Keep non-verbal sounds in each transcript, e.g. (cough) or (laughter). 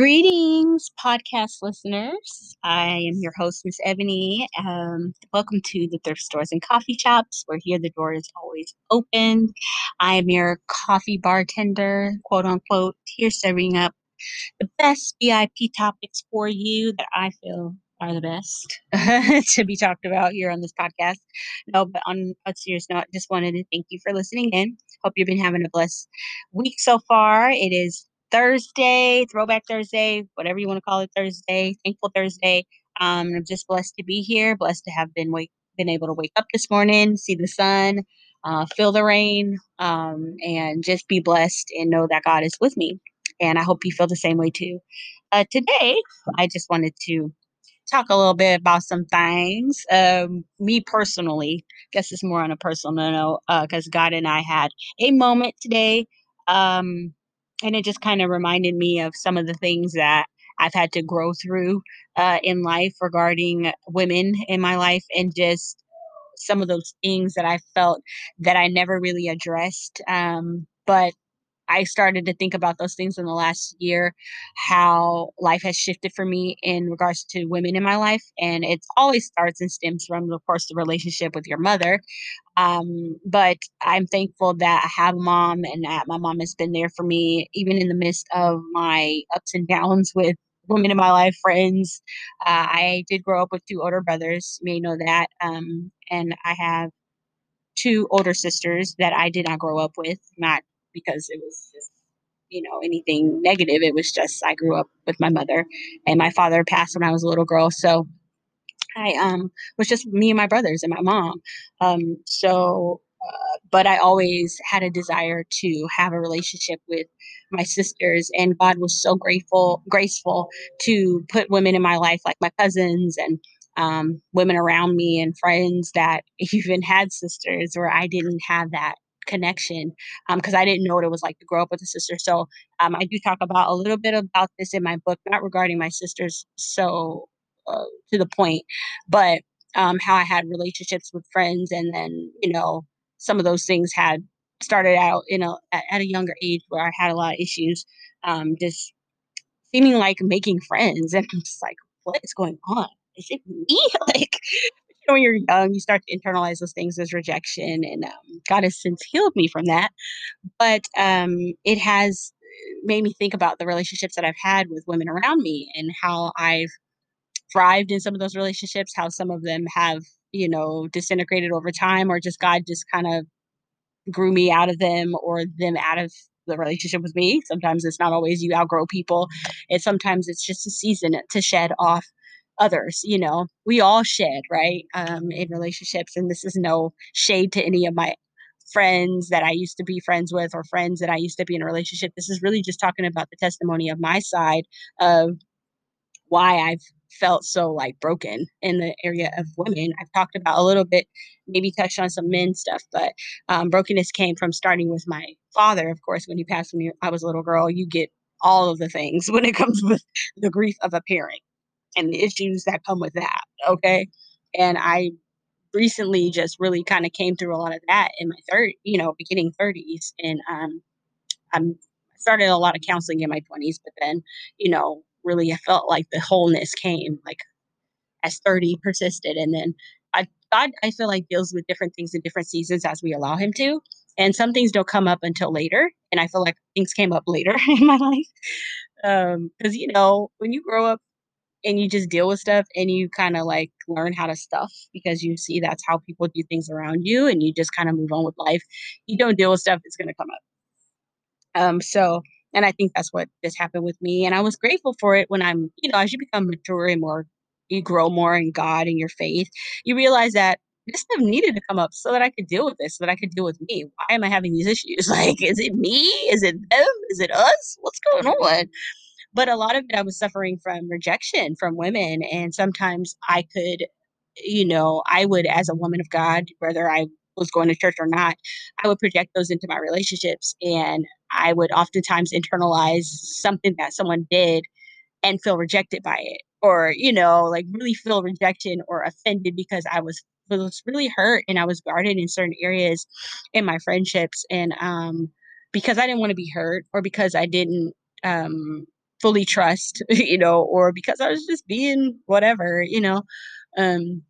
Greetings, podcast listeners. I am your host, Miss Ebony. Um, welcome to the thrift stores and coffee shops. Where here the door is always open. I am your coffee bartender, quote unquote, here serving up the best VIP topics for you that I feel are the best (laughs) to be talked about here on this podcast. No, but on a serious note, just wanted to thank you for listening in. Hope you've been having a blessed week so far. It is Thursday, Throwback Thursday, whatever you want to call it, Thursday, Thankful Thursday. Um, I'm just blessed to be here, blessed to have been wake, been able to wake up this morning, see the sun, uh, feel the rain, um, and just be blessed and know that God is with me. And I hope you feel the same way too. Uh, today, I just wanted to talk a little bit about some things. Um, me personally, I guess it's more on a personal note because uh, God and I had a moment today. Um, and it just kind of reminded me of some of the things that I've had to grow through uh, in life regarding women in my life and just some of those things that I felt that I never really addressed. Um, but I started to think about those things in the last year, how life has shifted for me in regards to women in my life. And it always starts and stems from, of course, the relationship with your mother. Um, but I'm thankful that I have a mom and that my mom has been there for me, even in the midst of my ups and downs with women in my life, friends. Uh, I did grow up with two older brothers, you may know that. Um, and I have two older sisters that I did not grow up with, not because it was just you know anything negative it was just i grew up with my mother and my father passed when i was a little girl so i um was just me and my brothers and my mom um so uh, but i always had a desire to have a relationship with my sisters and god was so grateful graceful to put women in my life like my cousins and um, women around me and friends that (laughs) even had sisters where i didn't have that connection because um, I didn't know what it was like to grow up with a sister. So um, I do talk about a little bit about this in my book, not regarding my sisters so uh, to the point, but um, how I had relationships with friends, and then you know some of those things had started out in a at, a younger age where I had a lot of issues, um, just seeming like making friends, (laughs) and I'm just like, what is going on? Is it me? (laughs) like know, when you're young, you start to internalize those things as rejection, and um, God has since healed me from that. But um, it has made me think about the relationships that I've had with women around me and how I've thrived in some of those relationships, how some of them have, you know, disintegrated over time, or just God just kind of grew me out of them or them out of the relationship with me. Sometimes it's not always you outgrow people. And sometimes it's just a season to shed off others you know we all shed right um in relationships and this is no shade to any of my friends that I used to be friends with or friends that I used to be in a relationship. This is really just talking about the testimony of my side of why I've felt so like broken in the area of women. I've talked about a little bit, maybe touched on some men stuff, but um, brokenness came from starting with my father. Of course, when he passed when I was a little girl, you get all of the things (laughs) when it comes with the grief of a parent and the issues that come with that. Okay. And I recently just really kind of came through a lot of that in my third, you know, beginning 30s. And um, I'm started a lot of counseling in my 20s, but then, you know, really I felt like the wholeness came like as 30 persisted. And then I God, I feel like deals with different things in different seasons as we allow him to. And some things don't come up until later. And I feel like things came up later (laughs) in my life. Um, because you know, when you grow up and you just deal with stuff and you kind of like learn how to stuff because you see that's how people do things around you and you just kind of move on with life. You don't deal with stuff, it's going to come up. Um, so, and I think that's what just happened with me. And I was grateful for it when I'm, you know, as you become mature and more, you grow more in God and your faith, you realize that this stuff needed to come up so that I could deal with this, so that I could deal with me. Why am I having these issues? (laughs) Like, is it me? Is it them? Is it us? What's going on? But a lot of it I was suffering from rejection from women. And sometimes I could, you know, I would, as a woman of God, whether I was going to church or not, I would project those into my relationships. And I would oftentimes internalize something that someone did and feel rejected by it. Or, you know, like really feel rejection or offended because I was was really hurt and I was guarded in certain areas in my friendships. And um because I didn't want to be hurt or because I didn't um fully trust, (laughs) you know, or because I was just being whatever, you know. Um,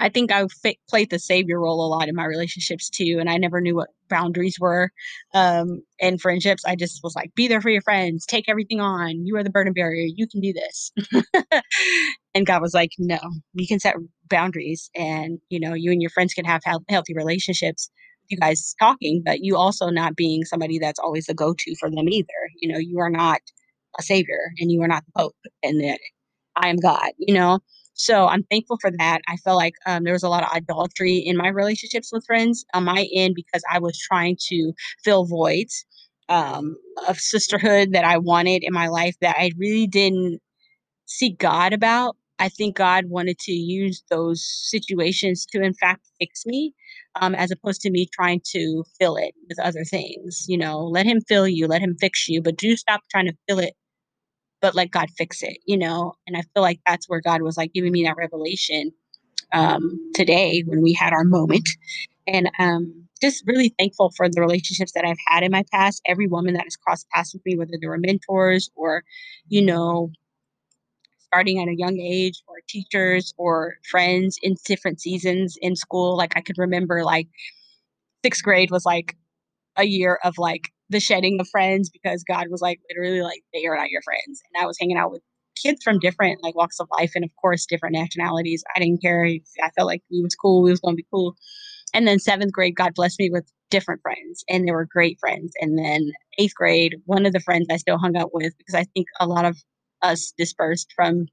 I think I played the savior role a lot in my relationships too, and I never knew what boundaries were. Um, in friendships, I just was like, "Be there for your friends, take everything on. You are the burden barrier. You can do this." (laughs) and God was like, "No, you can set boundaries, and you know, you and your friends can have healthy relationships." You guys talking, but you also not being somebody that's always the go-to for them either. You know, you are not a savior, and you are not the pope, and that I am God. You know, so I'm thankful for that. I felt like um, there was a lot of idolatry in my relationships with friends on my end because I was trying to fill voids um, of sisterhood that I wanted in my life that I really didn't seek God about. I think God wanted to use those situations to, in fact, fix me, um, as opposed to me trying to fill it with other things. You know, let Him fill you, let Him fix you, but do stop trying to fill it but let God fix it, you know? And I feel like that's where God was like giving me that revelation um, today when we had our moment. And um, just really thankful for the relationships that I've had in my past. Every woman that has crossed paths with me, whether they were mentors or, you know, starting at a young age or teachers or friends in different seasons in school. Like I could remember like sixth grade was like a year of like the shedding of friends because God was like literally like they are not your friends. And I was hanging out with kids from different like walks of life and of course different nationalities. I didn't care. I felt like we was cool. We was gonna be cool. And then seventh grade, God blessed me with different friends, and they were great friends. And then eighth grade, one of the friends I still hung out with because I think a lot of us dispersed from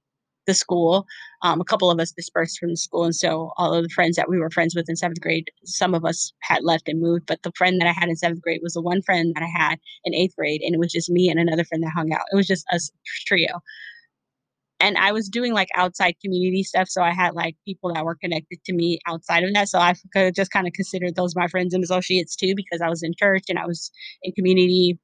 the school. Um, a couple of us dispersed from the school, and so all of the friends that we were friends with in seventh grade, some of us had left and moved. But the friend that I had in seventh grade was the one friend that I had in eighth grade, and it was just me and another friend that hung out. It was just us trio. And I was doing like outside community stuff, so I had like people that were connected to me outside of that. So I could just kind of consider those my friends and associates too, because I was in church and I was in community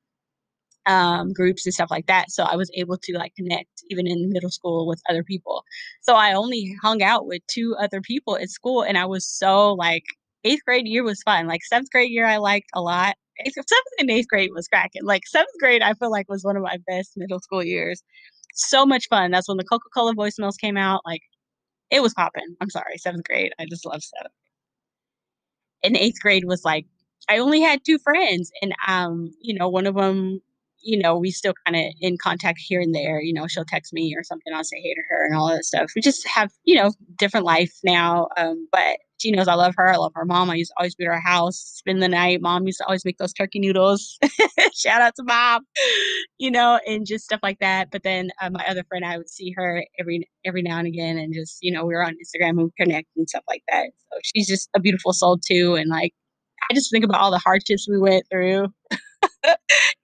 um, groups and stuff like that. So I was able to like connect even in middle school with other people. So I only hung out with two other people at school, and I was so like eighth grade year was fun. Like seventh grade year, I liked a lot. Eighth, seventh and eighth grade was cracking. Like seventh grade, I feel like was one of my best middle school years. So much fun. That's when the Coca Cola voicemails came out. Like it was popping. I'm sorry, seventh grade. I just love seventh. And eighth grade was like I only had two friends, and um, you know, one of them you know, we still kind of in contact here and there. You know, she'll text me or something. I'll say hey to her and all that stuff. We just have, you know, different life now. Um, but she knows I love her. I love her mom. I used to always be at her house, spend the night. Mom used to always make those turkey noodles. (laughs) Shout out to mom, you know, and just stuff like that. But then uh, my other friend, I would see her every every now and again, and just you know, we were on Instagram and connect and stuff like that. So she's just a beautiful soul too, and like I just think about all the hardships we went through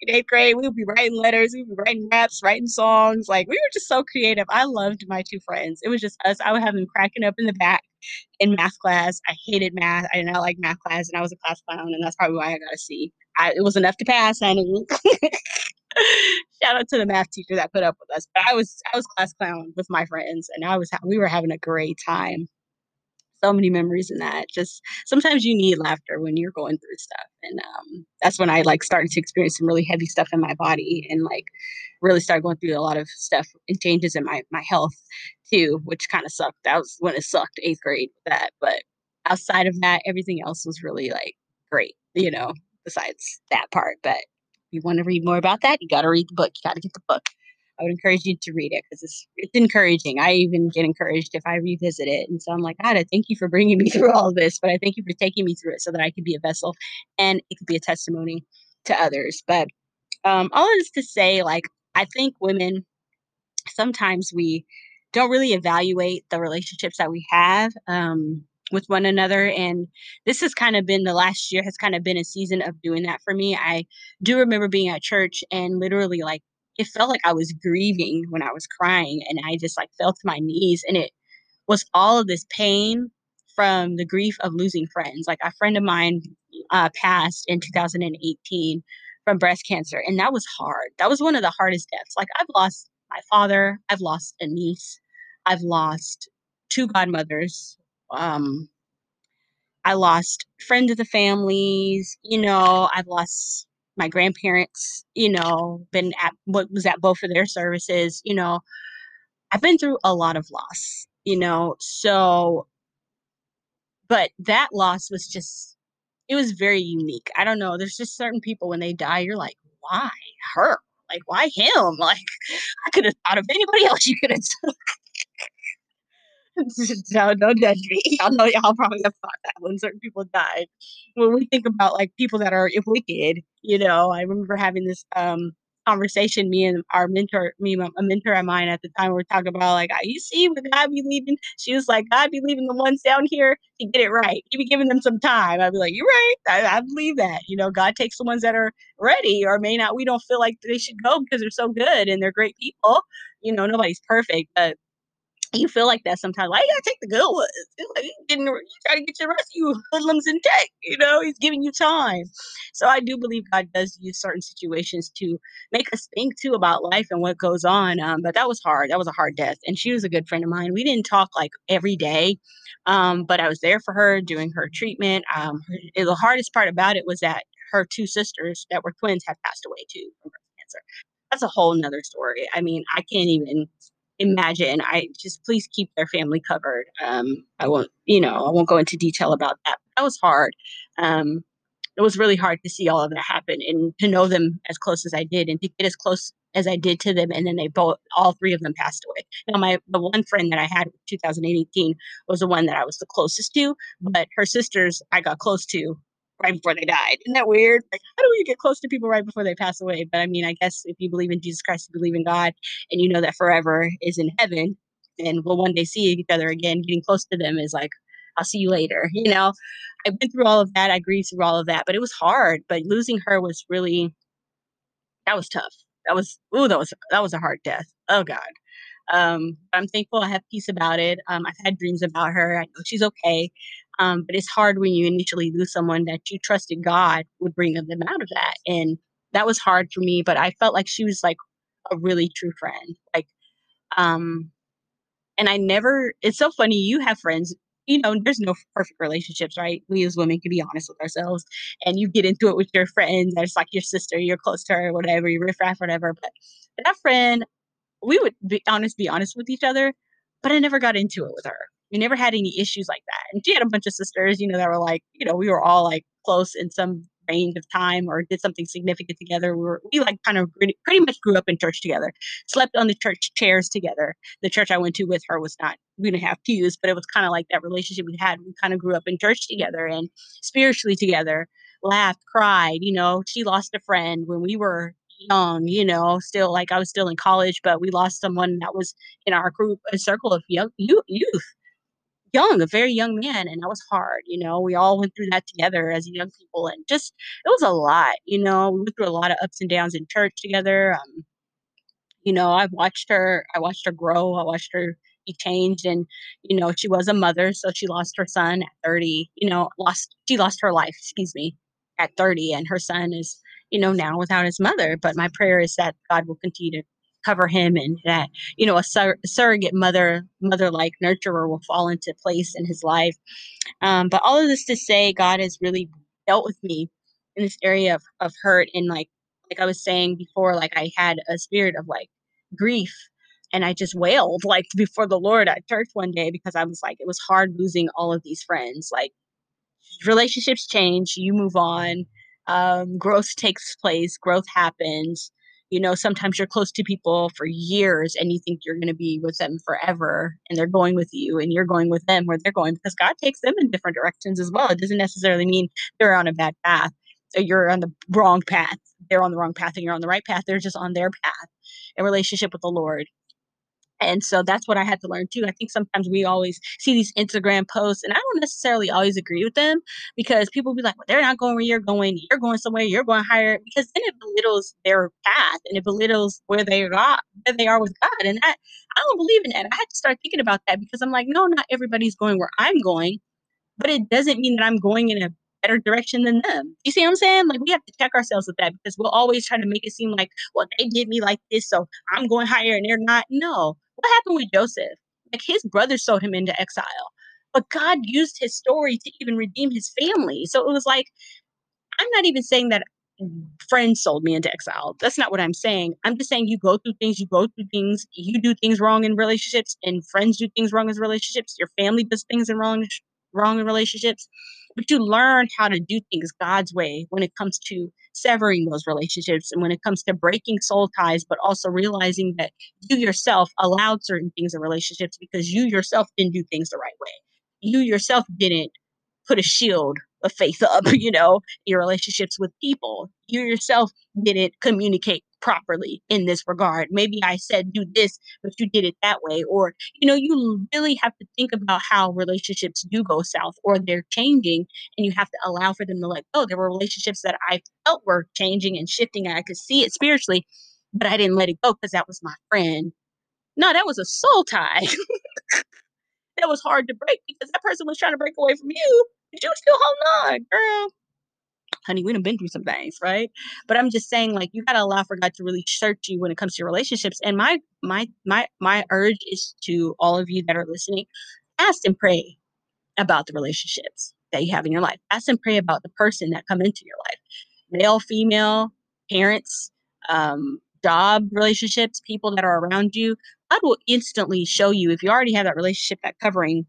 in eighth grade, we would be writing letters, we would be writing raps, writing songs. Like we were just so creative. I loved my two friends. It was just us. I would have them cracking up in the back in math class. I hated math. I did not like math class, and I was a class clown, and that's probably why I got a C. I, it was enough to pass, honey. (laughs) Shout out to the math teacher that put up with us. But I was I was class clown with my friends, and I was we were having a great time so many memories in that. Just sometimes you need laughter when you're going through stuff. And um, that's when I like started to experience some really heavy stuff in my body and like really started going through a lot of stuff and changes in my, my health too, which kind of sucked. That was when it sucked eighth grade with that. But outside of that, everything else was really like great, you know, besides that part. But if you want to read more about that, you got to read the book. You got to get the book. I would encourage you to read it because it's it's encouraging. I even get encouraged if I revisit it, and so I'm like, God, I thank you for bringing me (laughs) through all this, but I thank you for taking me through it so that I could be a vessel and it could be a testimony to others. But um, all of this to say, like, I think women sometimes we don't really evaluate the relationships that we have um, with one another. And this has kind of been the last year has kind of been a season of doing that for me. I do remember being at church and literally like it felt like I was grieving when I was crying and I just like fell to my knees and it was all of this pain from the grief of losing friends. Like a friend of mine uh, passed in 2018 from breast cancer and that was hard. That was one of the hardest deaths. Like I've lost my father, I've lost a niece, I've lost two godmothers. Um, I lost friends of the families, you know, I've lost my grandparents, you know, been at what was at both of their services, you know. I've been through a lot of loss, you know, so but that loss was just it was very unique. I don't know, there's just certain people when they die, you're like, "Why her? Like, why him?" (laughs) Like, I could have thought of anybody else you could have (laughs) took. (laughs) No, don't judge me. Y'all know y'all probably have thought that when certain people died. When we think about, like, people that are wicked, you know, I remember having this, um, conversation, me and our mentor me a mentor of mine at the time, we were talking about, like, "Ah, you see when God be leaving" she was like, "God be leaving the ones down here to get it right. He be giving them some time." I'd be like, "You're right. I I believe that." You know, God takes the ones that are ready or may not we don't feel like they should go because they're so good and they're great people. You know, nobody's perfect, but you feel like that sometimes. Why you gotta take the good ones? Like you getting you trying to get your rest hoodlums in check, you know? He's giving you time. So I do believe God does use certain situations to make us think too about life and what goes on, um, but that was hard. That was a hard death, and she was a good friend of mine. We didn't talk, like, every day, um, but I was there for her doing her treatment. Um, the hardest part about it was that her 2 sisters that were twins had passed away too from breast cancer. That's a whole 'nother story. I mean, I can't even imagine. I just please keep their family covered. Um, I won't, you know, I won't go into detail about that. That was hard. Um, it was really hard to see all of that happen and to know them as close as I did and to get as close as I did to them, and then they both all 3 of them passed away. Now my the one friend that I had, 2018, was the one that I was the closest to, but her sisters, I got close to right before they died. Isn't that weird? Like, how do we get close to people right before they pass away? But, I mean, I guess if you believe in Jesus Christ, you believe in God, and you know that forever is in heaven, and we'll one day see each other again, getting close to them is like, "I'll see you later," you know? I've been through all of that, I grieved through all of that, but it was hard, but losing her was really that was tough. That was ooh, that was that was a hard death. Oh god. Um, I'm thankful I have peace about it. Um, I've had dreams about her. I know she's okay. Um, but it's hard when you initially lose someone that you trusted God would bring them out of that, and that was hard for me, but I felt like she was, like, a really true friend. Like, um and I never it's so funny, you have friends you know, there's no perfect relationships, right? We as women can be honest with ourselves, and you get into it with your friends, that's like your sister, you're close to her, whatever, you riff-raff, whatever, but that friend, we would be honest be honest with each other, but I never got into it with her. We never had any issues like that, and she had a bunch of sisters, you know, that were like, you know, we were all, like, close in some range of time or did something significant together. We were we, like, kind of pretty much grew up in church together, slept on the church chairs together. The church I went to with her was not we didn't have pews, but it was kinda like that relationship we had. We kinda grew up in church together and spiritually together, laughed, cried, you know, she lost a friend when we were young, you know, still like, I was still in college, but we lost someone that was in our group, a circle of young youth. Young, a very young man, and that was hard, you know, we all went through that together as young people, and just it was a lot, you know, we went through a lot of ups and downs in church together, um you know, I've watched her I watched her grow, I watched her be changed, and, you know, she was a mother, so she lost her son at 30, you know, lost she lost her life, excuse me, at 30, and her son is, you know, now without his mother, but my prayer is that God will continue to cover him and that, you know, a sur surrogate mother mother-like nurturer will fall into place in his life. Um, but all of this to say God has really dealt with me in this area of of hurt and, like like I was saying before, like, I had a spirit of, like, grief, and I just wailed, like, (laughs) before the Lord at church one day because I was like, it was hard losing all of these friends, like, relationships change, you move on, um, growth takes place, growth happens, you know, sometimes you're close to people for years, and you think you're gonna be with them forever, and they're going with you, and you're going with them where they're going because God takes them in different directions as well. It doesn't necessarily mean they're on a bad path, or you're on the wrong path. They're on the wrong path, and you're on the right path, they're just on their path, in relationship with the Lord. And so that's what I had to learn too. I think sometimes we always see these Instagram posts, and I don't necessarily always agree with them because people be like, "Well, they're not going where you're going, you're going somewhere, you're going higher," because then it belittles their path, and it belittles where they are where they are with God, and that I don't believe in that. I had to start thinking about that because I'm like, "No, not everybody's going where I'm going, but it doesn't mean that I'm going in a better direction than them." You see what I'm saying? Like, we have to check ourselves with that because we'll always try to make it seem like, "Well, they did me like this, so I'm going higher and they're not." No. What happened with Joseph? Like, his brothers sold him into exile, but God used his story to even redeem his family. So it was like, I'm not even saying that friends sold me into exile. That's not what I'm saying. I'm just saying you go through things, you go through things, you do things wrong in relationships, and friends do things wrong in relationships. Your family does things in wrong wrong in relationships, but you learn how to do things God's way when it comes to severing those relationships and when it comes to breaking soul ties, but also realizing that you yourself allowed certain things in relationships because you yourself didn't do things the right way. You yourself didn't put a shield of faith (laughs) up, you know, your relationships with people. You yourself didn't communicate properly in this regard. Maybe I said do this, but you did it that way. Or, you know, you really have to think about how relationships do go south or they're changing and you have to allow for them to let go. There were relationships that I felt were changing and shifting and I could see it spiritually, but I didn't let it go because that was my friend. No, that was a soul tie. (laughs) that was hard to break because that person was trying to break away from you but you were still holding on, girl. Honey, we done been through some things, right? But I'm just saying, like, you gotta allow for God to really search you when it comes to your relationships. And my my my my urge is to all of you that are listening, ask and pray about the relationships that you have in your life. Ask and pray about the person that come into your life. Male, female, parents, um, job relationships, people that are around you. God will instantly show you if you already have that relationship, that covering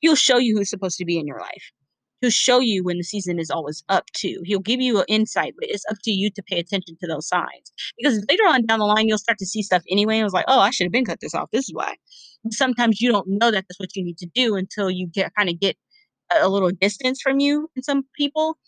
he'll show you who's supposed to be in your life. He'll show you when the season is always up to. He'll give you an insight, but it's up to you to pay attention to those signs. Because later on down the line, you'll start to see stuff anyway. And it was like, oh, I should have been cut this off. This is why. Sometimes you don't know that that's what you need to do until you get kind of get a little distance from you and some people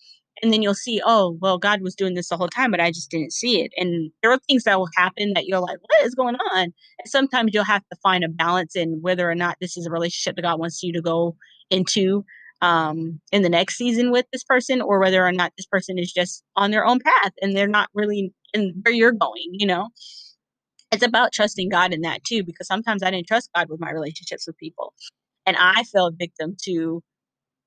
and then you'll see, oh, well, God was doing this the whole time, but I just didn't see it. And there are things that will happen that you're like, what is going on? And sometimes you'll have to find a balance in whether or not this is a relationship that God wants you to go into um, in the next season with this person, or whether or not this person is just on their own path and they're not really in where you're going, you know? It's about trusting God in that too, because sometimes I didn't trust God with my relationships with people. And I fell victim to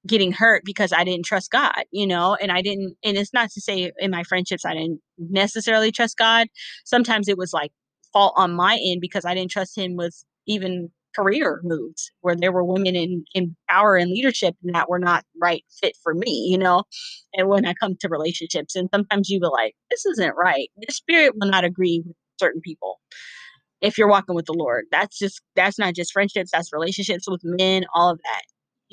getting hurt because I didn't trust God, you know, and I didn't, and it's not to say in my friendships I didn't necessarily trust God. Sometimes it was like fault on my end because I didn't trust Him with even career moves where there were women in, in power and leadership and that were not right fit for me, you know, and when I come to relationships, and sometimes you be like, this isn't right. The spirit will not agree with certain people if you're walking with the Lord. That's just, that's not just friendships, that's relationships with men, all of that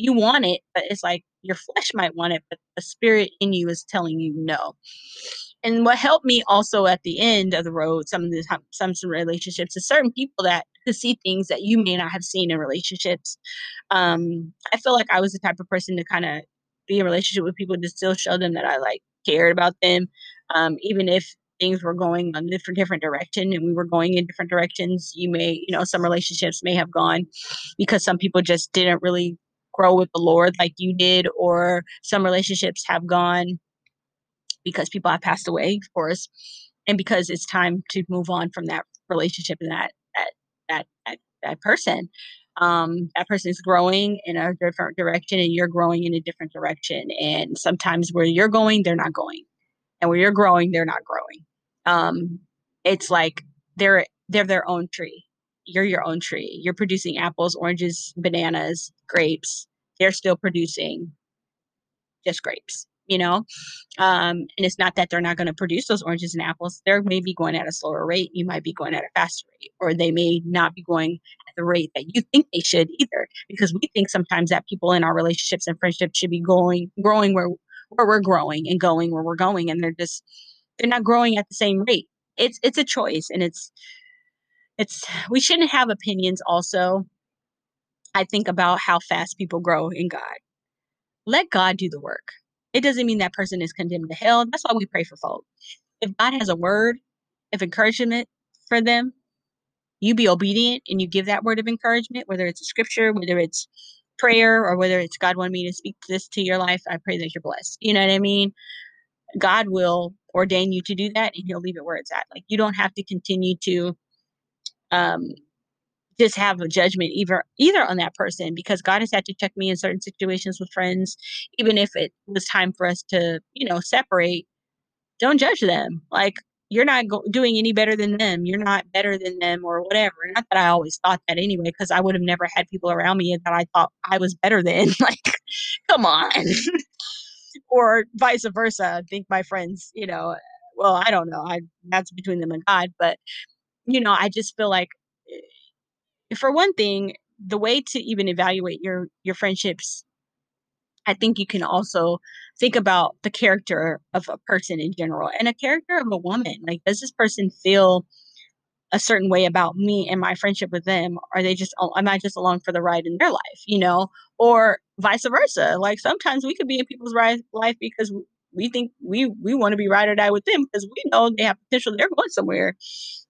you want it, but it's like your flesh might want it, but the spirit in you is telling you no. And what helped me also at the end of the road, some of the some some relationships, is certain people that could see things that you may not have seen in relationships. Um, I feel like I was the type of person to kind of be in relationship with people to still show them that I like cared about them, um, even if things were going on different different direction and we were going in different directions. You may, you know, some relationships may have gone because some people just didn't really grow with the Lord like you did, or some relationships have gone because people have passed away, of course, and because it's time to move on from that relationship and that that, person. Um, that person is growing in a different direction, and you're growing in a different direction. And sometimes where you're going, they're not going, and where you're growing, they're not growing. Um, it's like they're they're their own tree you're your own tree. You're producing apples, oranges, bananas, grapes. They're still producing just grapes, you know? Um, and it's not that they're not going to produce those oranges and apples. They're maybe going at a slower rate. You might be going at a faster rate, or they may not be going at the rate that you think they should either. Because we think sometimes that people in our relationships and friendships should be going, growing where, where we're growing and going where we're going. And they're just, they're not growing at the same rate. It's, it's a choice and it's, it's we shouldn't have opinions also i think about how fast people grow in god let god do the work it doesn't mean that person is condemned to hell. That's why we pray for folk. If god has a word of encouragement for them you be obedient and you give that word of encouragement whether it's a scripture whether it's prayer or whether it's god wanted me to speak this to your life? I pray that you're blessed. You know what i mean? God will ordain you to do that and he'll leave it where it's at. Like you don't have to continue to um, just have a judgment either either on that person because God has had to check me in certain situations with friends, even if it was time for us to, you know, separate. Don't judge them. Like you're not go- doing any better than them. You're not better than them or whatever. Not that I always thought that anyway, because I would have never had people around me that I thought I was better than. (laughs) like, come on. (laughs) or vice versa. I think my friends, you know, well, I don't know. I that's between them and God, but you know, I just feel like for one thing, the way to even evaluate your your friendships I think you can also think about the character of a person in general and a character of a woman. Like, does this person feel a certain way about me and my friendship with them? Are they just, am I just along for the ride in their life, you know? Or vice versa. Like, sometimes we could be in people's life because we think we we want to be ride or die with them because we know they have potential. They're going somewhere.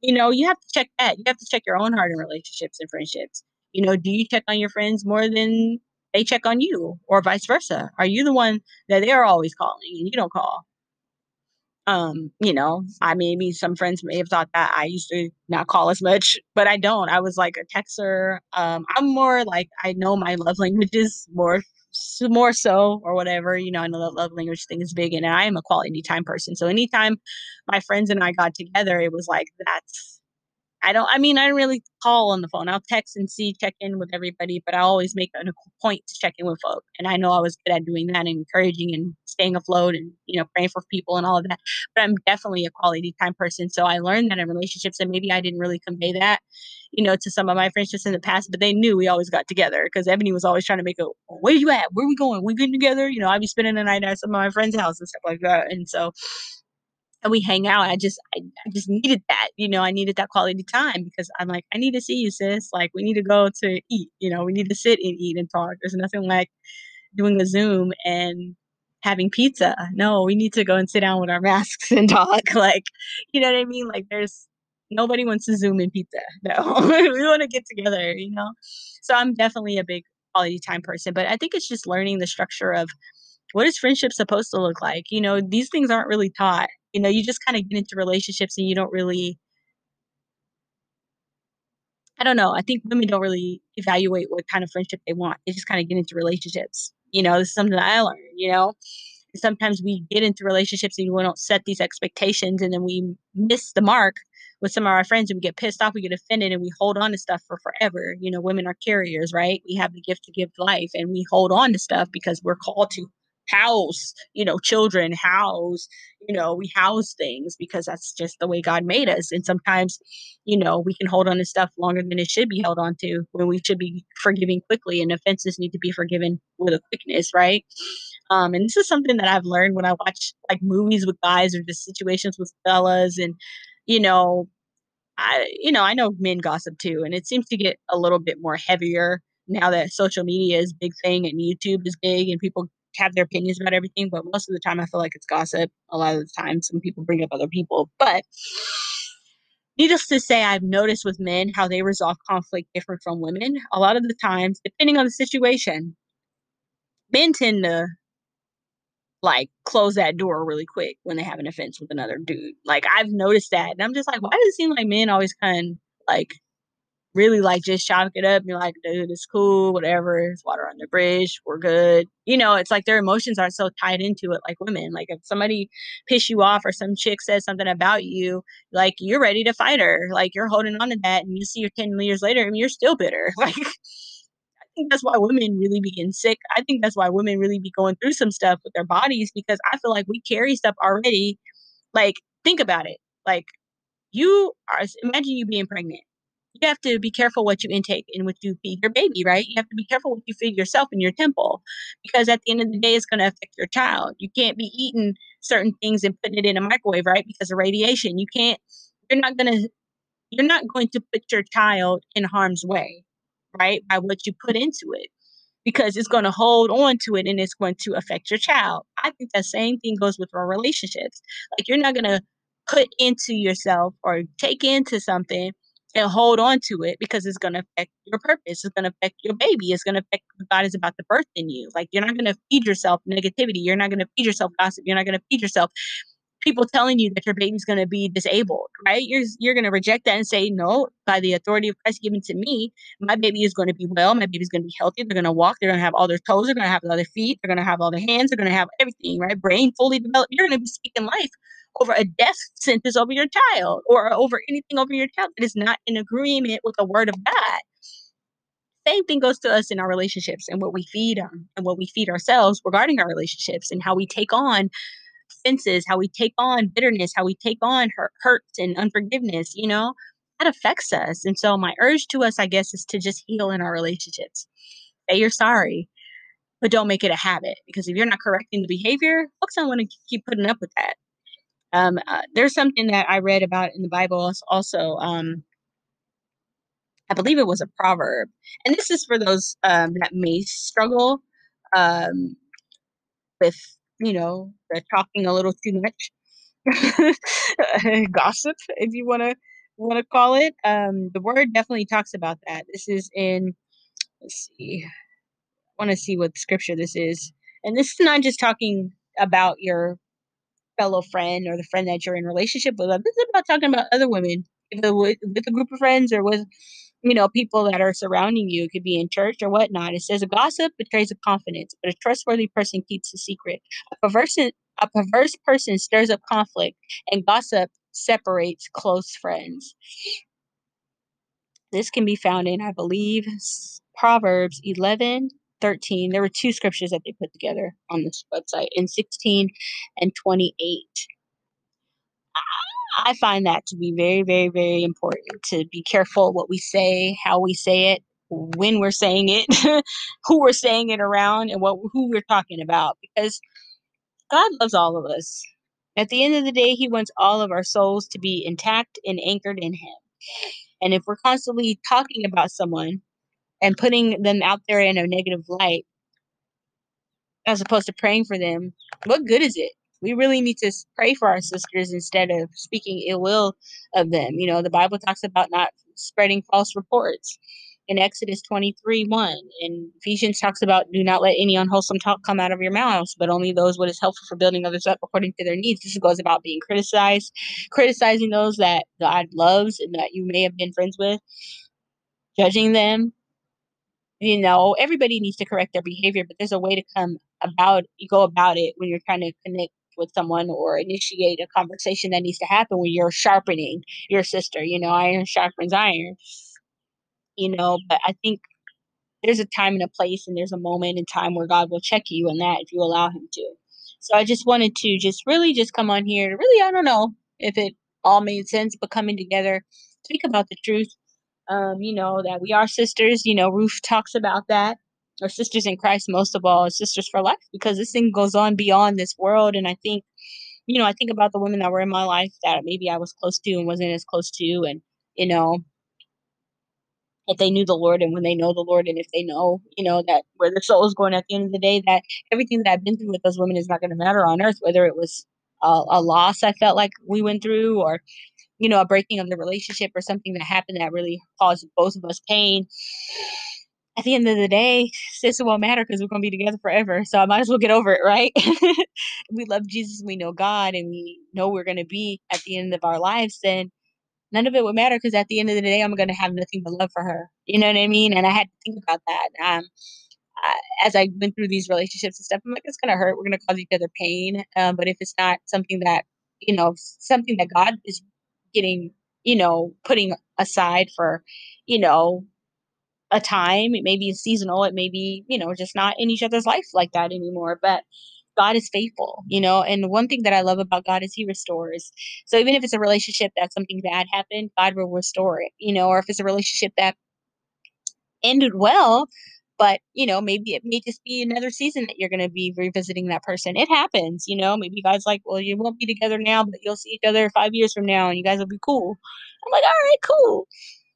You know, you have to check that. You have to check your own heart in relationships and friendships. You know, do you check on your friends more than they check on you or vice versa? Are you the one that they're always calling and you don't call? Um, you know, I maybe some friends may have thought that I used to not call as much, but I don't. I was like a texter. Um, I'm more like I know my love languages more more so or whatever you know i know that love language thing is big and i am a quality time person so anytime my friends and i got together it was like that's I don't, I mean, I don't really call on the phone. I'll text and see, check in with everybody, but I always make a point to check in with folk. And I know I was good at doing that and encouraging and staying afloat and, you know, praying for people and all of that. But I'm definitely a quality time person. So I learned that in relationships and maybe I didn't really convey that, you know, to some of my friends just in the past, but they knew we always got together because Ebony was always trying to make a, where you at? Where we going? We good together? You know, I'd be spending the night at some of my friends' house and stuff like that. And so and we hang out. I just I, I, just needed that, you know, I needed that quality time because I'm like, I need to see you, sis. Like we need to go to eat, you know, we need to sit and eat and talk. There's nothing like doing a Zoom and having pizza. No, we need to go and sit down with our (laughs) masks and talk. Like, you know what I mean? Like there's nobody wants to Zoom in pizza. (laughs) No. (laughs) we want to get together, you know? So I'm definitely a big quality time person, but I think it's just learning the structure of what is friendship supposed to look like? You know, these things aren't really taught you know, you just kind of get into relationships and you don't really I don't know. I think women don't really evaluate what kind of friendship they want. They just kind of get into relationships. You know, this is something that I learned, you know. sometimes we get into relationships and we don't set these expectations and then we miss the mark with some of our friends and we get pissed off, we get offended and we hold on to stuff for forever. You know, women are carriers, right? We have the gift to give life and we hold on to stuff because we're called to house, you know, children, house, you know, we house things because that's just the way God made us. And sometimes, you know, we can hold on to stuff longer than it should be held on to when we should be forgiving quickly and offenses need to be forgiven with a quickness, right? Um, and this is something that I've learned when I watch like movies with guys or just situations with fellas and, you know, I, you know, I know men gossip too, and it seems to get a little bit more heavier now that social media is big thing and YouTube is big and people have their opinions about everything, but most of the time I feel like it's gossip. A lot of the time, some people bring up other people. But needless to say, I've noticed with men how they resolve conflict different from women. A lot of the times, depending on the situation, men tend to like close that door really quick when they have an offense with another dude. Like I've noticed that. And I'm just like, why does it seem like men always kind of like really like just chalk it up and you're like, dude, it's cool, whatever. It's water on the bridge. We're good. You know, it's like their emotions aren't so tied into it like women. Like if somebody piss you off or some chick says something about you, like you're ready to fight her. Like you're holding on to that and you see her 10 years later and you're still bitter. (laughs) Like think that's why women really be getting sick. I think that's why women really be going through some stuff with their bodies because I feel like we carry stuff already. Like, think about it. Like, you are, imagine you being pregnant you have to be careful what you intake and what you feed your baby, right? You have to be careful what you feed yourself in your temple because at the end of the day, it's going to affect your child. You can't be eating certain things and putting it in a microwave, right? Because of radiation. You can't, you're not going to, you're not going to put your child in harm's way, right? By what you put into it because it's going to hold on to it and it's going to affect your child. I think that same thing goes with our relationships. Like you're not going to put into yourself or take into something and hold on to it because it's going to affect your purpose. It's going to affect your baby. It's going to affect what God is about to birth in you. Like you're not going to feed yourself negativity. You're not going to feed yourself gossip. You're not going to feed yourself people telling you that your baby's going to be disabled, right? You're you're going to reject that and say, no, by the authority of Christ given to me, my baby is going to be well. My baby's going to be healthy. They're going to walk. They're going to have all their toes. They're going to have all their feet. They're going to have all their hands. They're going to have everything, right? Brain fully developed. You're going to be speaking life over a death sentence over your child or uh, over anything over your child that is not in agreement with the word of God. same thing goes to us in our relationships and what we feed them and what we feed ourselves regarding our relationships and how we take on offenses, how we take on bitterness, how we take on hurt, hurts and unforgiveness, you know, that affects us. And so my urge to us, I guess, is to just heal in our relationships. Say you're sorry, but don't make it a habit because if you're not correcting the behavior, folks don't want to keep putting up with that. Um, uh, there's something that I read about in the Bible also. Um, I believe it was a proverb, and this is for those um, that may struggle um, with, you know, talking a little too much, (laughs) gossip, if you want to want to call it. Um, the word definitely talks about that. This is in. Let's see. I want to see what scripture this is, and this is not just talking about your fellow friend or the friend that you're in relationship with. This is about talking about other women, with a group of friends or with you know, people that are surrounding you. It could be in church or whatnot. It says a gossip betrays a confidence, but a trustworthy person keeps a secret. A perverse, a perverse person stirs up conflict, and gossip separates close friends. This can be found in, I believe, Proverbs 11, 13. There were two scriptures that they put together on this website in 16 and 28. Ah, I find that to be very, very, very important to be careful what we say, how we say it, when we're saying it, (laughs) who we're saying it around, and what who we're talking about. Because God loves all of us. At the end of the day, He wants all of our souls to be intact and anchored in Him. And if we're constantly talking about someone and putting them out there in a negative light, as opposed to praying for them, what good is it? We really need to pray for our sisters instead of speaking ill will of them. You know, the Bible talks about not spreading false reports in Exodus 23 1. And Ephesians talks about do not let any unwholesome talk come out of your mouths, but only those what is helpful for building others up according to their needs. This goes about being criticized, criticizing those that God loves and that you may have been friends with, judging them. You know, everybody needs to correct their behavior, but there's a way to come about you go about it when you're trying to connect with someone or initiate a conversation that needs to happen when you're sharpening your sister. You know, iron sharpens iron. You know, but I think there's a time and a place and there's a moment in time where God will check you on that if you allow him to. So I just wanted to just really just come on here to really, I don't know if it all made sense, but coming together, speak about the truth. Um, you know, that we are sisters, you know, Ruth talks about that or sisters in Christ most of all, sisters for life, because this thing goes on beyond this world. And I think, you know, I think about the women that were in my life that maybe I was close to and wasn't as close to, and you know, if they knew the Lord and when they know the Lord, and if they know, you know, that where their soul is going at the end of the day, that everything that I've been through with those women is not going to matter on earth, whether it was a, a loss I felt like we went through, or you know, a breaking of the relationship, or something that happened that really caused both of us pain at the end of the day, it won't matter because we're going to be together forever. So I might as well get over it, right? (laughs) we love Jesus, we know God, and we know we're going to be at the end of our lives. Then none of it would matter because at the end of the day, I'm going to have nothing but love for her. You know what I mean? And I had to think about that. Um, I, as I went through these relationships and stuff, I'm like, it's going to hurt. We're going to cause each other pain. Um, but if it's not something that, you know, something that God is getting, you know, putting aside for, you know, a time. It may be seasonal. It may be, you know, just not in each other's life like that anymore. But God is faithful, you know. And one thing that I love about God is He restores. So even if it's a relationship that something bad happened, God will restore it, you know. Or if it's a relationship that ended well, but you know, maybe it may just be another season that you're going to be revisiting that person. It happens, you know. Maybe God's like, well, you won't be together now, but you'll see each other five years from now, and you guys will be cool. I'm like, all right, cool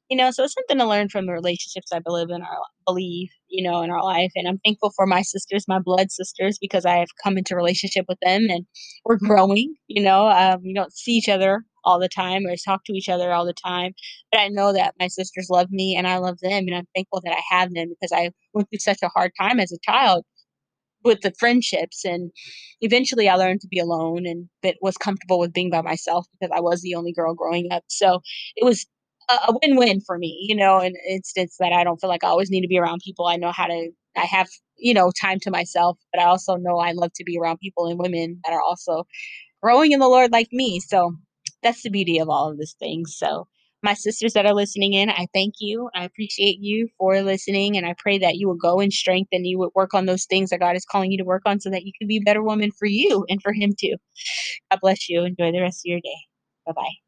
you know so it's something to learn from the relationships i believe in our believe you know in our life and i'm thankful for my sisters my blood sisters because i have come into relationship with them and we're growing you know um, we don't see each other all the time or talk to each other all the time but i know that my sisters love me and i love them and i'm thankful that i have them because i went through such a hard time as a child with the friendships and eventually i learned to be alone and but was comfortable with being by myself because i was the only girl growing up so it was a win-win for me, you know, in instance that I don't feel like I always need to be around people. I know how to I have, you know, time to myself, but I also know I love to be around people and women that are also growing in the Lord like me. So that's the beauty of all of these things. So my sisters that are listening in, I thank you. I appreciate you for listening. And I pray that you will go in strength and you would work on those things that God is calling you to work on so that you can be a better woman for you and for Him too. God bless you. Enjoy the rest of your day. Bye bye.